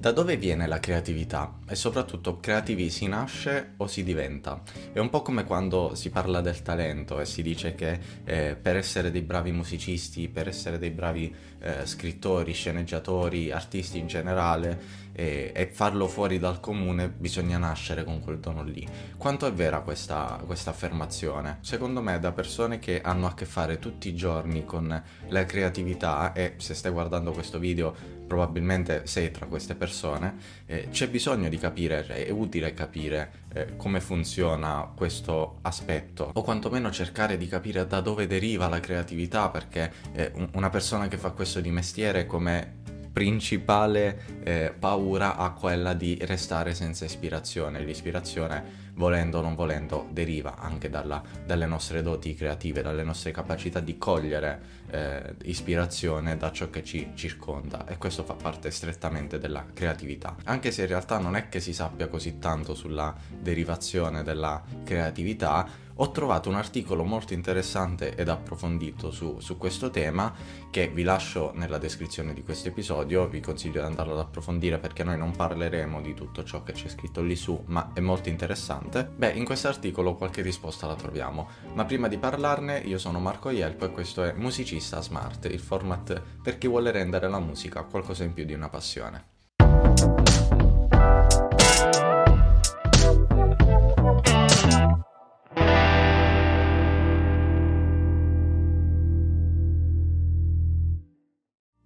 Da dove viene la creatività? E soprattutto creativi si nasce o si diventa? È un po' come quando si parla del talento e si dice che eh, per essere dei bravi musicisti, per essere dei bravi eh, scrittori, sceneggiatori, artisti in generale eh, e farlo fuori dal comune bisogna nascere con quel dono lì. Quanto è vera questa, questa affermazione? Secondo me da persone che hanno a che fare tutti i giorni con la creatività e se stai guardando questo video probabilmente sei tra queste persone, eh, c'è bisogno di capire, è utile capire eh, come funziona questo aspetto o quantomeno cercare di capire da dove deriva la creatività perché eh, una persona che fa questo di mestiere come principale eh, paura ha quella di restare senza ispirazione. L'ispirazione, volendo o non volendo, deriva anche dalla, dalle nostre doti creative, dalle nostre capacità di cogliere eh, ispirazione da ciò che ci circonda e questo fa parte strettamente della creatività. Anche se in realtà non è che si sappia così tanto sulla derivazione della creatività, ho trovato un articolo molto interessante ed approfondito su, su, questo tema che vi lascio nella descrizione di questo episodio, vi consiglio di andarlo ad approfondire perché noi non parleremo di tutto ciò che c'è scritto lì su, ma è molto interessante. Beh, in questo articolo qualche risposta la troviamo, ma prima di parlarne io sono Marco Ielpo e questo è Musicista Smart, il format per chi vuole rendere la musica qualcosa in più di una passione.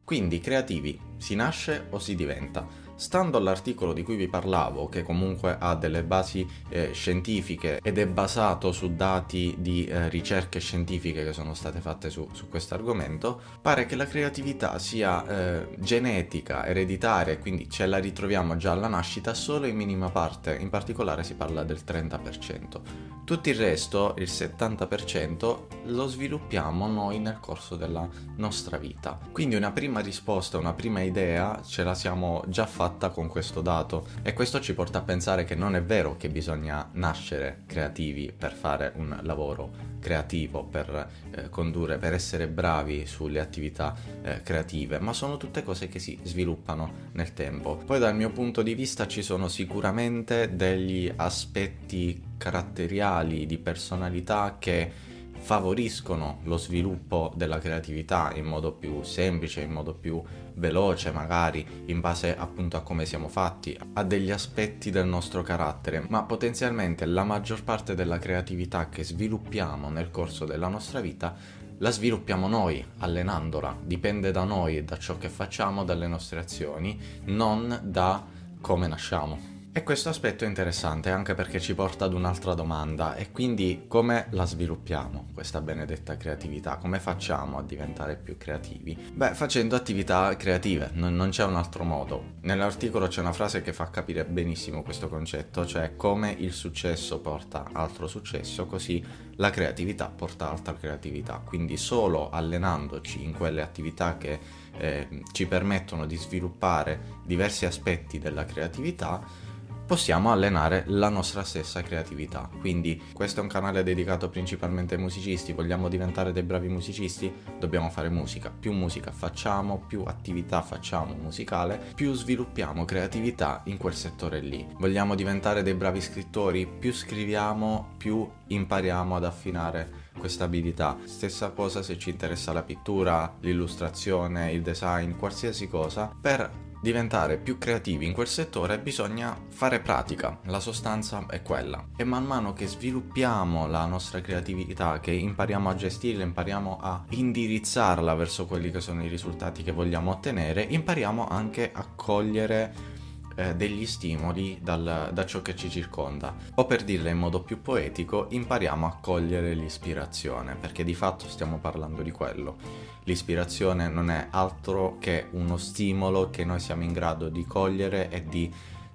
Quindi creativi si nasce o si diventa? Stando all'articolo di cui vi parlavo, che comunque ha delle basi eh, scientifiche ed è basato su dati di eh, ricerche scientifiche che sono state fatte su, su questo argomento, pare che la creatività sia eh, genetica, ereditaria quindi ce la ritroviamo già alla nascita solo in minima parte, in particolare si parla del 30%. Tutto il resto, il 70%, lo sviluppiamo noi nel corso della nostra vita. Quindi una prima risposta, una prima idea ce la siamo già fatta con questo dato e questo ci porta a pensare che non è vero che bisogna nascere creativi per fare un lavoro creativo, per eh, condurre, per essere bravi sulle attività eh, creative, ma sono tutte cose che si sviluppano nel tempo. Poi dal mio punto di vista ci sono sicuramente degli aspetti caratteriali, di personalità che favoriscono lo sviluppo della creatività in modo più semplice, in modo più veloce magari, in base appunto a come siamo fatti, a degli aspetti del nostro carattere, ma potenzialmente la maggior parte della creatività che sviluppiamo nel corso della nostra vita la sviluppiamo noi, allenandola, dipende da noi da ciò che facciamo, dalle nostre azioni, non da come nasciamo. E questo aspetto è interessante anche perché ci porta ad un'altra domanda e quindi come la sviluppiamo questa benedetta creatività? Come facciamo a diventare più creativi? Beh, facendo attività creative, non, non c'è un altro modo. Nell'articolo c'è una frase che fa capire benissimo questo concetto, cioè come il successo porta altro successo, così la creatività porta altra creatività. Quindi solo allenandoci in quelle attività che eh, ci permettono di sviluppare diversi aspetti della creatività, possiamo allenare la nostra stessa creatività. Quindi questo è un canale dedicato principalmente ai musicisti, vogliamo diventare dei bravi musicisti, dobbiamo fare musica. Più musica facciamo, più attività facciamo musicale, più sviluppiamo creatività in quel settore lì. Vogliamo diventare dei bravi scrittori, più scriviamo, più impariamo ad affinare questa abilità. Stessa cosa se ci interessa la pittura, l'illustrazione, il design, qualsiasi cosa, per diventare più creativi in quel settore bisogna fare pratica, la sostanza è quella. E man mano che sviluppiamo la nostra creatività, che impariamo a gestirla, impariamo a indirizzarla verso quelli che sono i risultati che vogliamo ottenere, impariamo anche a cogliere eh, degli stimoli dal, da ciò che ci circonda. O per dirla in modo più poetico, impariamo a cogliere l'ispirazione, perché di fatto stiamo parlando di quello. L'ispirazione non è altro che uno stimolo che noi siamo in grado di cogliere e di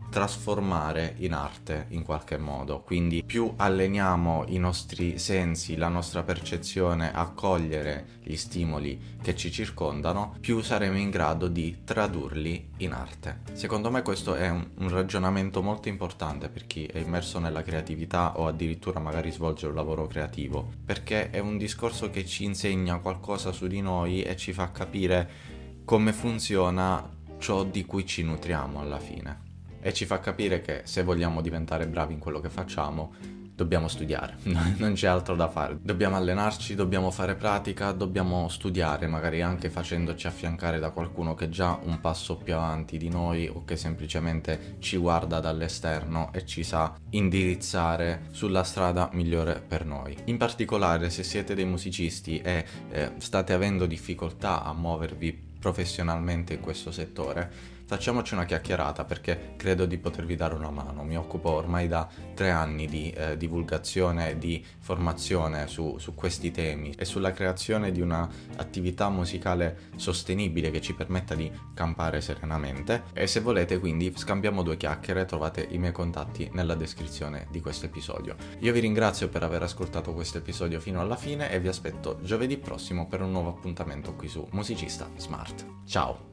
trasformare in arte in qualche modo. Quindi più alleniamo i nostri sensi, la nostra percezione a cogliere gli stimoli che ci circondano, più saremo in grado di tradurli in arte. Secondo me questo è un, un ragionamento molto importante per chi è immerso nella creatività o addirittura magari svolge un lavoro creativo, perché è un discorso che ci insegna qualcosa su di noi e ci fa capire come funziona ciò di cui ci nutriamo alla fine. E ci fa capire che se vogliamo diventare bravi in quello che facciamo, dobbiamo studiare, non c'è altro da fare. Dobbiamo allenarci, dobbiamo fare pratica, dobbiamo studiare, magari anche facendoci affiancare da qualcuno che è già un passo più avanti di noi o che semplicemente ci guarda dall'esterno e ci sa indirizzare sulla strada migliore per noi. In particolare se siete dei musicisti e eh, state avendo difficoltà a muovervi professionalmente in questo settore, facciamoci una chiacchierata perché credo di potervi dare una mano. Mi occupo ormai da tre anni di eh, divulgazione e di formazione su, su, questi temi e sulla creazione di un'attività musicale sostenibile che ci permetta di campare serenamente. E se volete quindi scambiamo due chiacchiere, trovate i miei contatti nella descrizione di questo episodio. Io vi ringrazio per aver ascoltato questo episodio fino alla fine e vi aspetto giovedì prossimo per un nuovo appuntamento qui su Musicista Smart. Ciao!